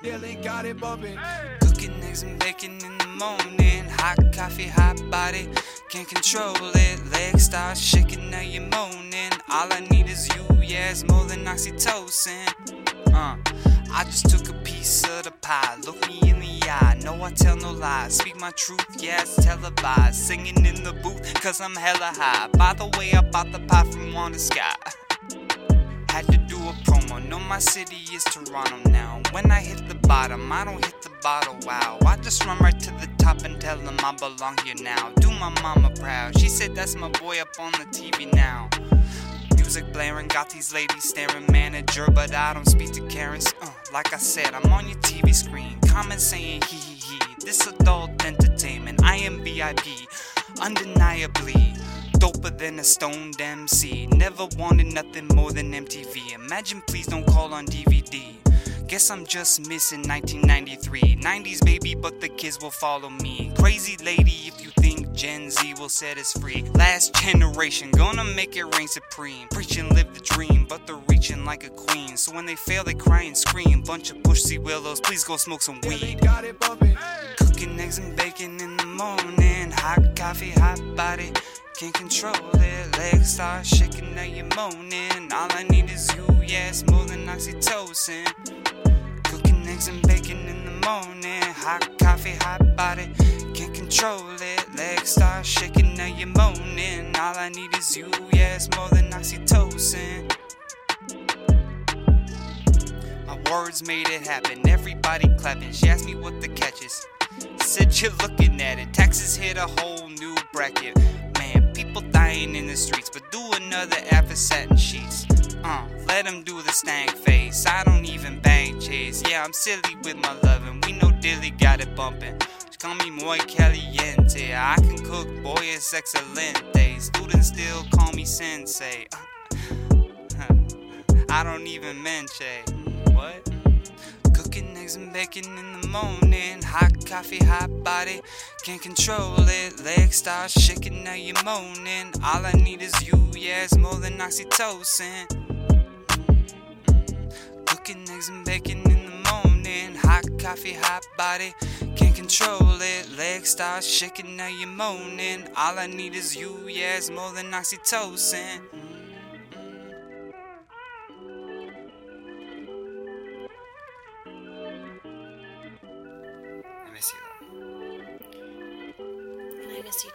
Nearly got it bumping. Cooking eggs and bacon in the morning. Hot coffee, hot body. Can't control it. Legs start shaking, now you're moaning. All I need is you, yeah, it's more than oxytocin. Uh, I just took a piece of the pie. Look me in the eye. No, I tell no lies. Speak my truth, yeah, it's televised. Singing in the booth, cause I'm hella high. By the way, I bought the pie from Wanda Sky. Had to do a promo. Know my city is Toronto now. When I hit the bottom, I don't hit the bottle. Wow, I just run right to the top and tell them I belong here now. Do my mama proud. She said that's my boy up on the TV now. Music blaring, got these ladies staring. Manager, but I don't speak to Karens. Uh, like I said, I'm on your TV screen. Comments saying hee hee hee. This adult entertainment. I am VIP, undeniably. Doper than a stoned MC. Never wanted nothing more than MTV. Imagine, please don't call on DVD. Guess I'm just missing 1993. 90s baby, but the kids will follow me. Crazy lady, if you think Gen Z will set us free. Last generation, gonna make it reign supreme. Preach and live the dream, but they're reaching like a queen. So when they fail, they cry and scream. Bunch of bushy willows, please go smoke some weed. got it bumping. Cooking eggs and bacon in the morning. Hot coffee, hot body. Can't control it. Legs start shaking, now you're moaning. All I need is you, it's more than oxytocin. Cooking eggs and bacon in the morning. Hot coffee, hot body. Can't control it. Legs start shaking, now you're moaning. All I need is you, it's more than oxytocin. My words made it happen. Everybody clapping. She asked me what the catch is. Said you're looking at it. Taxes hit a whole new bracket. Man, people dying in the streets. But do another app for satin sheets. Uh, let them do the stank face. I don't even bang chase. Yeah, I'm silly with my loving. We know Dilly got it bumping. She call me muy caliente. I can cook, boy, it's excelente. Students still call me sensei. I don't even mention what. Eggs and bacon in the morning. Hot coffee, hot body. Can't control it. Legs start shaking, now you're moaning. All I need is you, yeah, it's more than oxytocin. Cooking eggs and bacon in the morning. Hot coffee, hot body. Can't control it. Legs start shaking, now you're moaning. All I need is you, yeah, it's more than oxytocin. Miss you. And I miss you